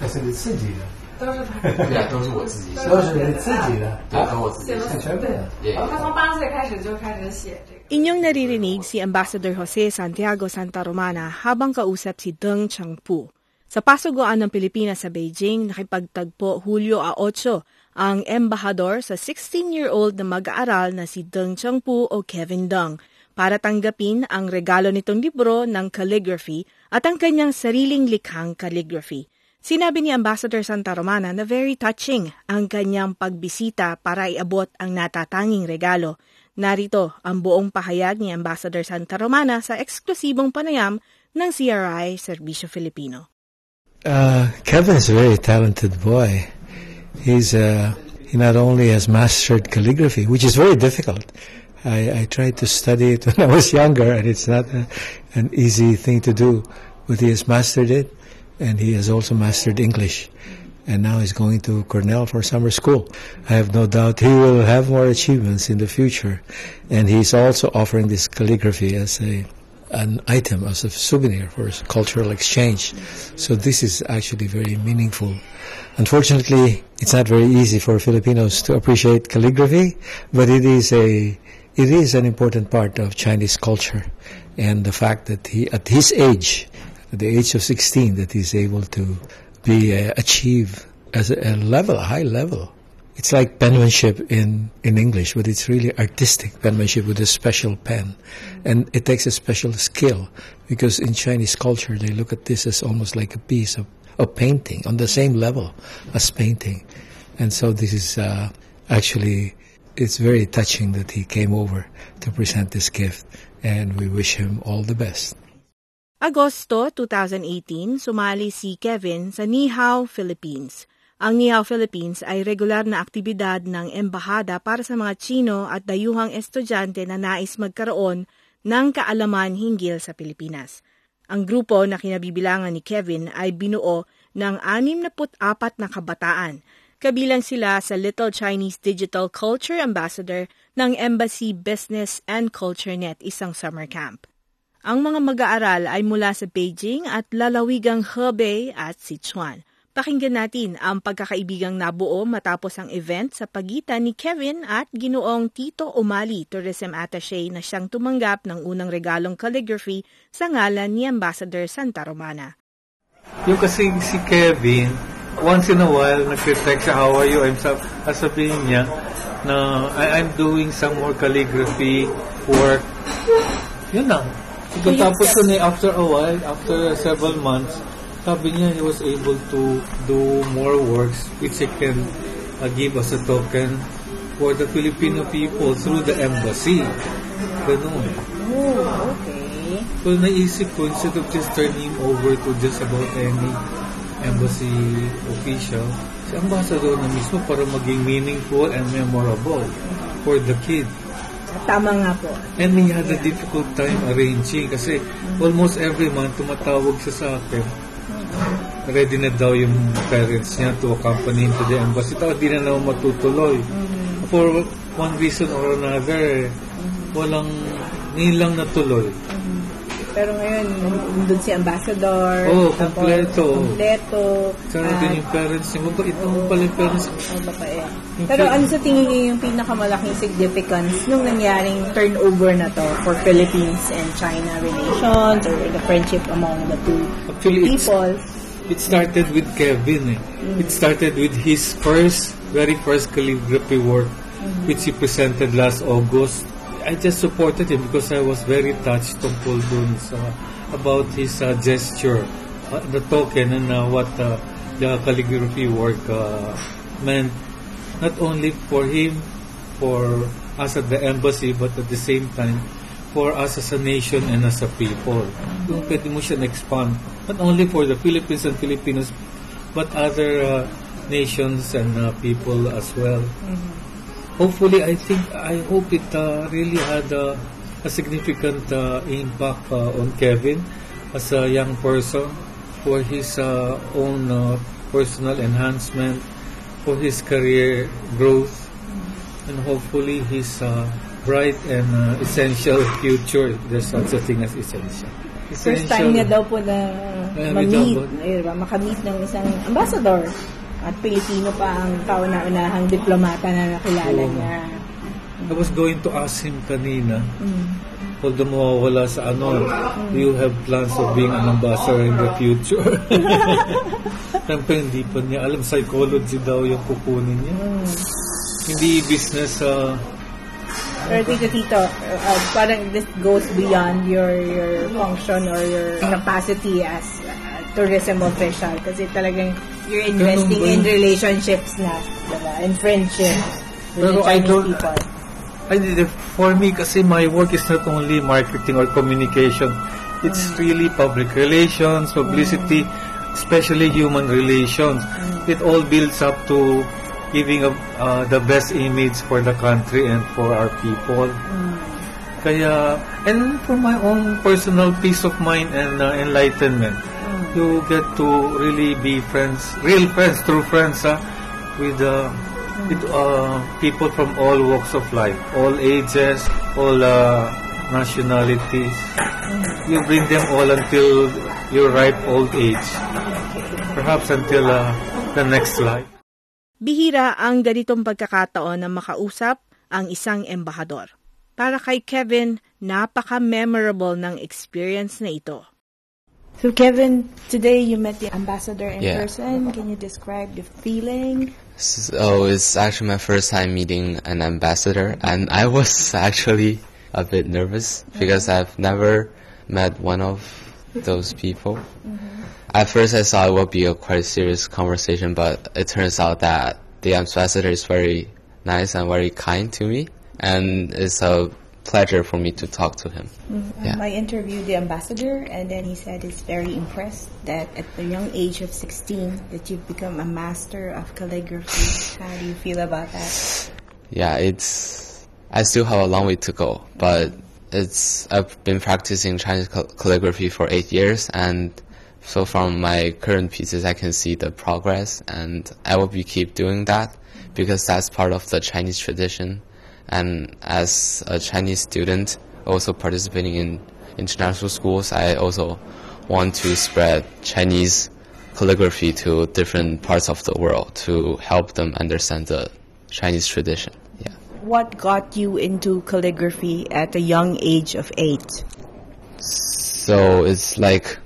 那是你自己的。都是对，都是我自己写的，都是你自己的，对，都我自己写的。对，他从八岁开始就开始写这个。Inyong naririnig si Ambassador Jose Santiago Santa Romana habang kausap si Deng Changpu. Sa pasuguan ng Pilipinas sa Beijing, nakipagtagpo Hulyo a 8 ang embahador sa 16-year-old na mag-aaral na si Deng Changpu o Kevin Deng para tanggapin ang regalo nitong libro ng calligraphy at ang kanyang sariling likhang calligraphy. Sinabi ni Ambassador Santa Romana na very touching ang kanyang pagbisita para iabot ang natatanging regalo. Narito ang buong pahayag ni Ambassador Santa Romana sa eksklusibong panayam ng CRI Serbisyo Filipino. Uh, Kevin's a very talented boy. He's uh, he not only has mastered calligraphy, which is very difficult. I, I tried to study it when I was younger, and it's not a, an easy thing to do. But he has mastered it, and he has also mastered English. And now he's going to Cornell for summer school. I have no doubt he will have more achievements in the future. And he's also offering this calligraphy as a an item, as a souvenir for cultural exchange. So this is actually very meaningful. Unfortunately, it's not very easy for Filipinos to appreciate calligraphy, but it is a it is an important part of Chinese culture. And the fact that he, at his age, at the age of 16, that he's able to be uh, achieve as a, a level, a high level. It's like penmanship in, in English, but it's really artistic penmanship with a special pen. And it takes a special skill because in Chinese culture, they look at this as almost like a piece of, of painting on the same level as painting. And so this is uh, actually it's very touching that he came over to present this gift, and we wish him all the best. Agosto 2018, sumali si Kevin sa Nihao, Philippines. Ang Nihao Philippines ay regular na aktibidad ng embahada para sa mga Chino at dayuhang estudyante na nais magkaroon ng kaalaman hinggil sa Pilipinas. Ang grupo na kinabibilangan ni Kevin ay binuo ng 64 na kabataan Kabilang sila sa Little Chinese Digital Culture Ambassador ng Embassy Business and Culture Net isang summer camp. Ang mga mag-aaral ay mula sa Beijing at lalawigang Hebei at Sichuan. Pakinggan natin ang pagkakaibigang nabuo matapos ang event sa pagitan ni Kevin at ginoong Tito Umali, Tourism Attaché na siyang tumanggap ng unang regalong calligraphy sa ngalan ni Ambassador Santa Romana. Yung kasi si Kevin, once in a while, nag-text siya, how are you? I'm sab sabihin niya na I I'm doing some more calligraphy work. Yun lang. Tapos yun eh, after a while, after several months, sabi niya he was able to do more works which he can uh, give as a token for the Filipino people through the embassy. Ganun. Oh, okay. So naisip ko, instead of just turning over to just about any embassy official, si ambassador na mismo para maging meaningful and memorable for the kid. Tama nga po. And he had a difficult time arranging kasi almost every month tumatawag siya sa akin. Ready na daw yung parents niya to accompany him to the embassy. Tapos di na naman matutuloy. For one reason or another, walang ngayon lang natuloy. Pero ngayon, nandun si Ambassador. Oo, oh, kompleto. Kompleto. Sana at- din yung parents niya. Mabait naman pala yung parents. Oh, babae. Pero ano sa tingin niyo yung pinakamalaking significance nung nangyaring turnover na to for Philippines and China relations or the friendship among the two Actually, people? it started with Kevin. Eh. It started with his first, very first calligraphy work, which he presented last August. I just supported him because I was very touched tungkol dun sa, about his uh, gesture, uh, the token and uh, what uh, the calligraphy work uh, meant not only for him, for us at the embassy, but at the same time, for us as a nation and as a people. Yung pwede mo siya na-expand, not only for the Philippines and Filipinos, but other uh, nations and uh, people as well. Hopefully, I think I hope it uh, really had uh, a significant uh, impact uh, on Kevin as a young person for his uh, own uh, personal enhancement, for his career growth, and hopefully his uh, bright and uh, essential future. There's such a thing as essential. First time niya daw po na Eh, ma-meet, eh, makamit ng isang ambassador. At Pilipino pa ang kauna-unahang diplomata na nakilala Oo. niya. I was going to ask him kanina, although mawawala sa ano, do you have plans of being an ambassador in the future? Siyempre, hindi pa niya alam, psychology daw yung kukunin niya. Hindi business uh, Pero Tito Tito, uh, parang this goes beyond your your function or your capacity as uh, tourism official kasi talagang you're investing in relationships na, diba? And friendships Pero I don't- people. I for me kasi my work is not only marketing or communication. It's really public relations, publicity, especially human relations. It all builds up to giving a, uh, the best image for the country and for our people. Kaya, and for my own personal peace of mind and uh, enlightenment, you get to really be friends, real friends, true friends, ah, with uh, with uh, people from all walks of life, all ages, all uh, nationalities. You bring them all until your ripe old age, perhaps until uh, the next life. Bihira ang ganitong pagkakataon na makausap ang isang embahador. Para kay Kevin, napaka-memorable ng experience na ito. So Kevin, today you met the ambassador in Yeah. person. Can you describe the feeling? So oh, it's actually my first time meeting an ambassador, and I was actually a bit nervous because mm-hmm. I've never met one of those people. Mm-hmm. At first, I thought it would be a quite serious conversation, but it turns out that the ambassador is very nice and very kind to me, and it's a pleasure for me to talk to him. Yeah. Um, I interviewed the ambassador, and then he said he's very impressed that at the young age of 16 that you've become a master of calligraphy. How do you feel about that? Yeah, it's. I still have a long way to go, but it's. I've been practicing Chinese cal- calligraphy for eight years, and so from my current pieces, I can see the progress, and I will be keep doing that because that's part of the Chinese tradition. And as a Chinese student, also participating in international schools, I also want to spread Chinese calligraphy to different parts of the world to help them understand the Chinese tradition. Yeah. What got you into calligraphy at a young age of eight? So it's like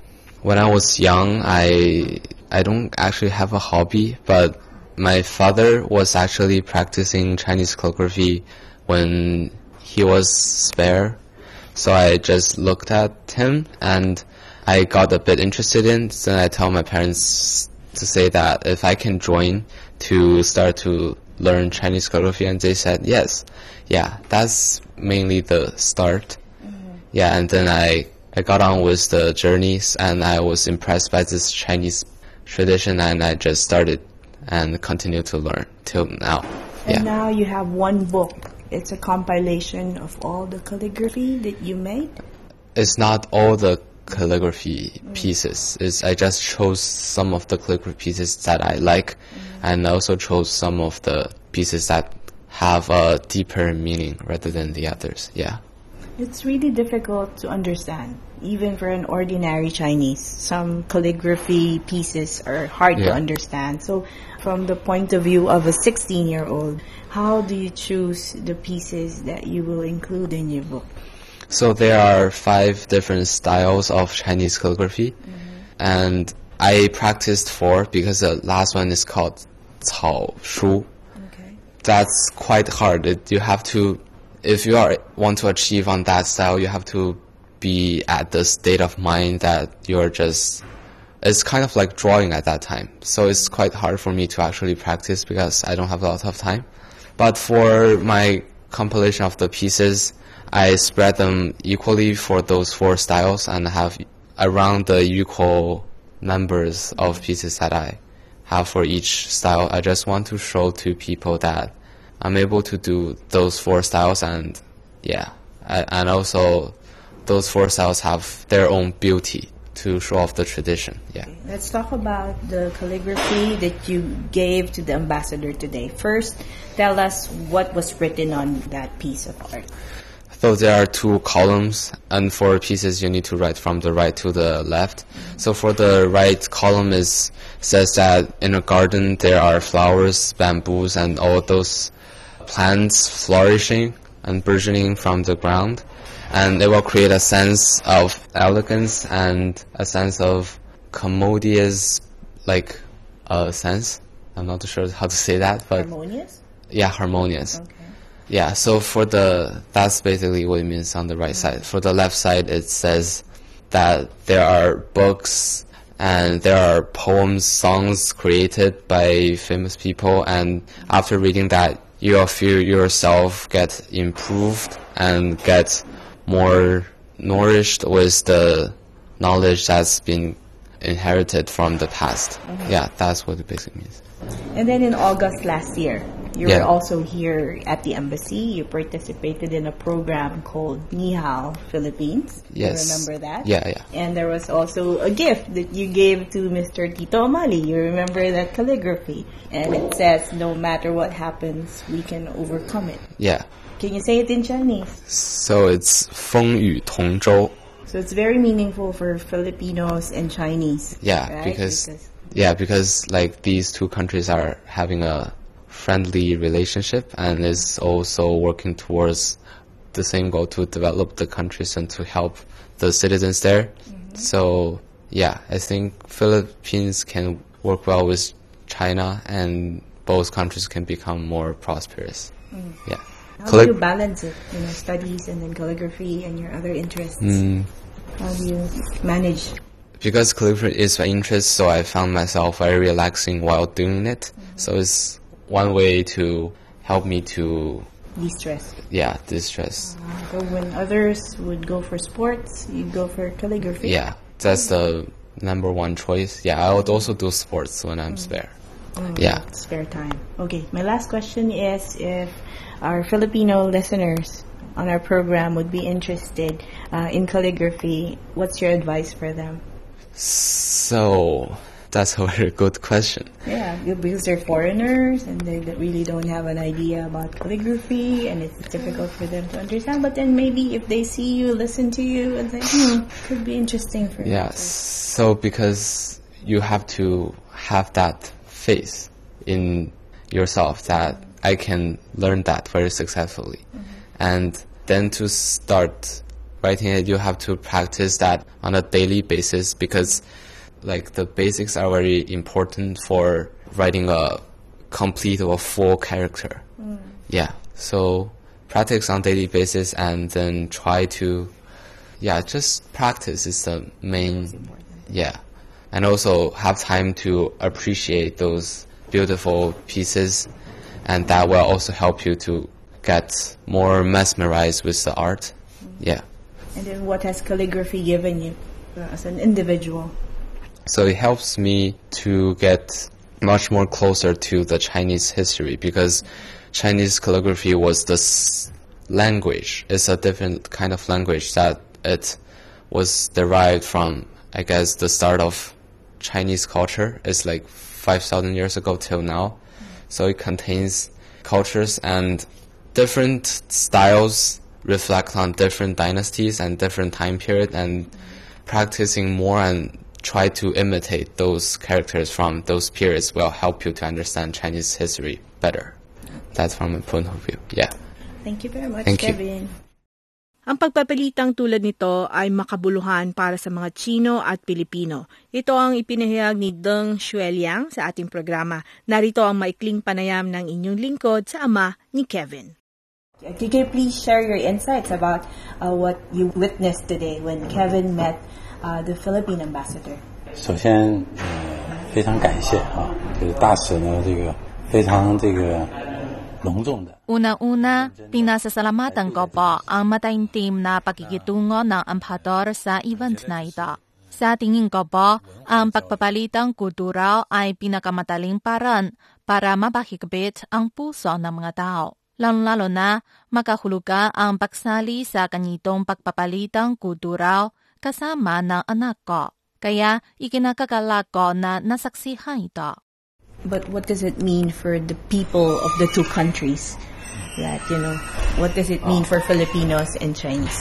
when I was young, I I don't actually have a hobby, but my father was actually practicing Chinese calligraphy when he was spare. So I just looked at him and I got a bit interested in. So I tell my parents to say that if I can join to start to learn Chinese calligraphy, and they said yes. Yeah, that's mainly the start. Mm-hmm. Yeah, and then I I got on with the journeys, and I was impressed by this Chinese tradition, and I just started and continued to learn till now. And Yeah. now you have one book. It's a compilation of all the calligraphy that you made. it's not all the calligraphy mm. pieces. It's, I just chose some of the calligraphy pieces that I like, mm. and I also chose some of the pieces that have a deeper meaning rather than the others. Yeah. It's really difficult to understand, even for an ordinary Chinese. Some calligraphy pieces are hard to understand. So, from the point of view of a 16 year old, how do you choose the pieces that you will include in your book? So there are five different styles of Chinese calligraphy, mm-hmm. and I practiced four because the last one is called 草书. Okay. that's quite hard. It, you have to, if you are want to achieve on that style, you have to be at the state of mind that you're just. It's kind of like drawing at that time, so it's quite hard for me to actually practice because I don't have a lot of time. But for my compilation of the pieces, I spread them equally for those four styles and have around the equal numbers of pieces that I have for each style. I just want to show to people that I'm able to do those four styles and yeah, and also those four styles have their own beauty to show off the tradition. Yeah. Let's talk about the calligraphy that you gave to the ambassador today. First, tell us what was written on that piece of art. So there are two columns, and for pieces you need to write from the right to the left. So for the right column is says that in a garden there are flowers, bamboos, and all those plants flourishing and burgeoning from the ground, and it will create a sense of elegance and a sense of commodious, like a sense. I'm not sure how to say that, but Harmonious? yeah, harmonious. Okay. Yeah, so for the that's basically what it means on the right side. For the left side, it says that there are books and there are poems, songs created by famous people, and after reading that, you'll feel yourself get improved and get more nourished with the knowledge that's been inherited from the past. Yeah, that's what it basically means. And then in August last year, you yeah. were also here at the embassy. You participated in a program called Nihao Philippines. Yes. You remember that? Yeah, yeah. And there was also a gift that you gave to Mr. Tito Umali. You remember that calligraphy. And it says, no matter what happens, we can overcome it. Yeah. Can you say it in Chinese? So it's 风雨同舟. So it's very meaningful for Filipinos and Chinese. Yeah, right? because, because yeah, because like these two countries are having a friendly relationship and is also working towards the same goal to develop the countries and to help the citizens there. Mm-hmm. So yeah, I think Philippines can work well with China and both countries can become more prosperous. Mm-hmm. Yeah. How Callig- do you balance it? You know, studies and then calligraphy and your other interests. Mm. How do you manage? because calligraphy is my interest, so I found myself very relaxing while doing it. So mm-hmm. it's one way to help me to, De-stress. yeah, distress. So when others would go for sports, you go for calligraphy. Yeah, that's the number one choice. Yeah, I would also do sports when I'm spare. Yeah. Spare time. Okay, my last question is if our Filipino listeners on our program would be interested uh, in calligraphy, what's your advice for them? So that's a very good question. Yeah, because they're foreigners and they really don't have an idea about calligraphy and it's difficult for them to understand. But then maybe if they see you, listen to you, and hmm, could be interesting for Yeah, them. so because you have to have that faith in yourself that I can learn that very successfully. And then to start writing it, you have to practice that on a daily basis because like the basics are very important for writing a complete or full character. Yeah. So practice on daily basis and then try to yeah, just practice is the main yeah. And also have time to appreciate those beautiful pieces and that will also help you to get more mesmerized with the art. Yeah. And then what has calligraphy given you uh, as an individual? So it helps me to get much more closer to the Chinese history because Chinese calligraphy was the language. It's a different kind of language that it was derived from, I guess, the start of Chinese culture. It's like 5,000 years ago till now. So it contains cultures and different styles reflect on different dynasties and different time period and practicing more and try to imitate those characters from those periods will help you to understand Chinese history better. That's from my point of view. Yeah. Thank you very much, Thank you. Kevin. Ang pagpapalitang tulad nito ay makabuluhan para sa mga Chino at Pilipino. Ito ang ipinahayag ni Deng Xueliang sa ating programa. Narito ang maikling panayam ng inyong lingkod sa ama ni Kevin. Can you please share your insights about uh, what you witnessed today when Kevin met uh, the Philippine ambassador? 首先，呃，非常感谢啊，就是大使呢这个非常这个隆重的。 Una-una, pinasasalamatan ko po ang mataimtim na pakikitungo ng ambasador sa event na ito. Sa tingin ko po, ang pagpapalitang kultural ay pinakamataling paraan para mapahigpit ang puso ng mga tao. Lalo-lalo na makahuluga ang pagsali sa kanitong pagpapalitang kultural kasama ng anak ko. Kaya ikinakagalak ko na nasaksihan ito. But what does it mean for the people of the two countries? That, you know, what does it mean for Filipinos and Chinese?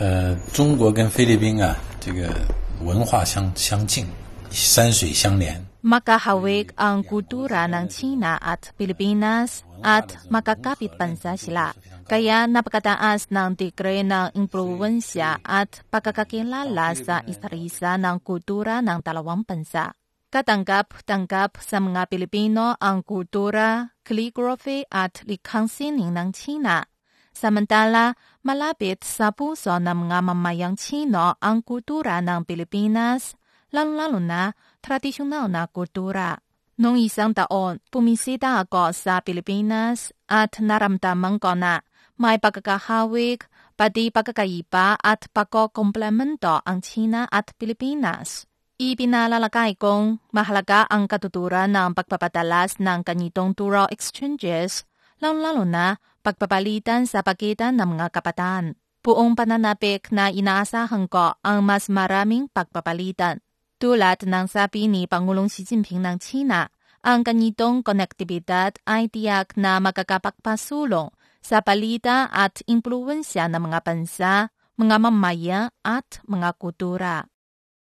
呃，中国跟菲律宾啊，这个文化相相近，山水相连。 Makahawig ang kultura ng China at Pilipinas at makakapit bansa sila. Kaya napakataas ng degree ng impluensya at pagkakakilala sa isa't isa ng kultura ng dalawang bansa. Katanggap-tanggap sa mga Pilipino ang kultura, calligraphy at likhang sining ng China. Samantala, malapit sa puso ng mga mamayang Chino ang kultura ng Pilipinas, lalo-lalo na tradisyonal na kultura. Noong isang taon, pumisita ako sa Pilipinas at naramdaman ko na may pagkakahawig, pati pagkakaiba at pagkokomplemento ang China at Pilipinas. Ipinalalakay kong mahalaga ang katuturan ng pagpapatalas ng kanitong tour exchanges, lalo-lalo na pagpapalitan sa pagitan ng mga kabataan. Buong pananapik na inaasahan ko ang mas maraming pagpapalitan. Tulad ng sabi ni Pangulong Xi Jinping ng China, ang kanitong konektibidad ay tiyak na magkakapagpasulong sa palita at impluensya ng mga bansa, mga mamaya at mga kultura.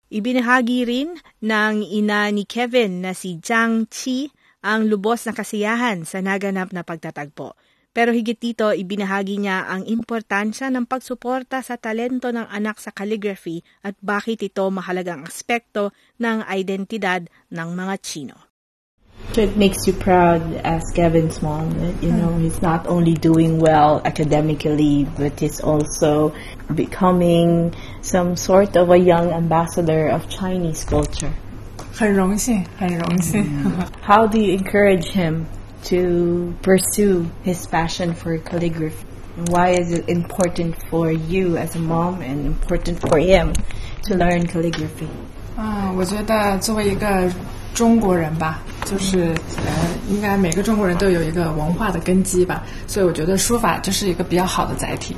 Ibinahagi rin ng ina ni Kevin na si Jiang Chi ang lubos na kasiyahan sa naganap na pagtatagpo. Pero higit dito, ibinahagi niya ang importansya ng pagsuporta sa talento ng anak sa calligraphy at bakit ito mahalagang aspekto ng identidad ng mga Chino. So it makes you proud as Kevin's mom that, you know, he's not only doing well academically, but he's also becoming some sort of a young ambassador of Chinese culture. 很荣幸，很荣幸。 How do you encourage him to pursue his passion for calligraphy? Why is it important for you as a mom and important for him to learn calligraphy? 啊，我觉得作为一个 中国人吧，就是呃，应该每个中国人都有一个文化的根基吧，所以我觉得书法就是一个比较好的载体。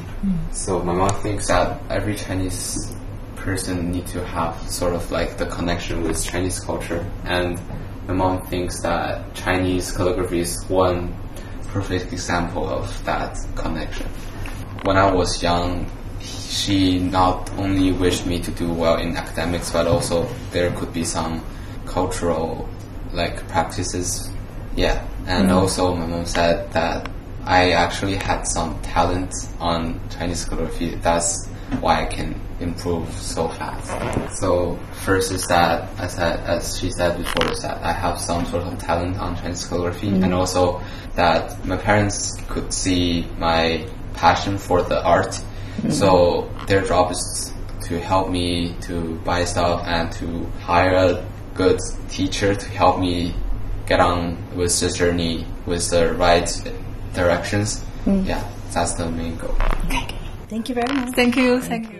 So my mom thinks that every Chinese person need to have sort of like the connection with Chinese culture, and my mom thinks that Chinese calligraphy is one perfect example of that connection. When I was young, she not only wished me to do well in academics, but also there could be some cultural like practices. Yeah, and also my mom said that I actually had some talent on Chinese calligraphy. That's why I can improve so fast. So first is that, as, I, as she said before, is that I have some sort of talent on Chinese calligraphy, mm-hmm. and also that my parents could see my passion for the art. Mm-hmm. So their job is to help me to buy stuff and to hire good teacher to help me get on with this journey with the right directions. Mm. Yeah, that's the main goal. Okay. Thank you very much. Thank you, thank you.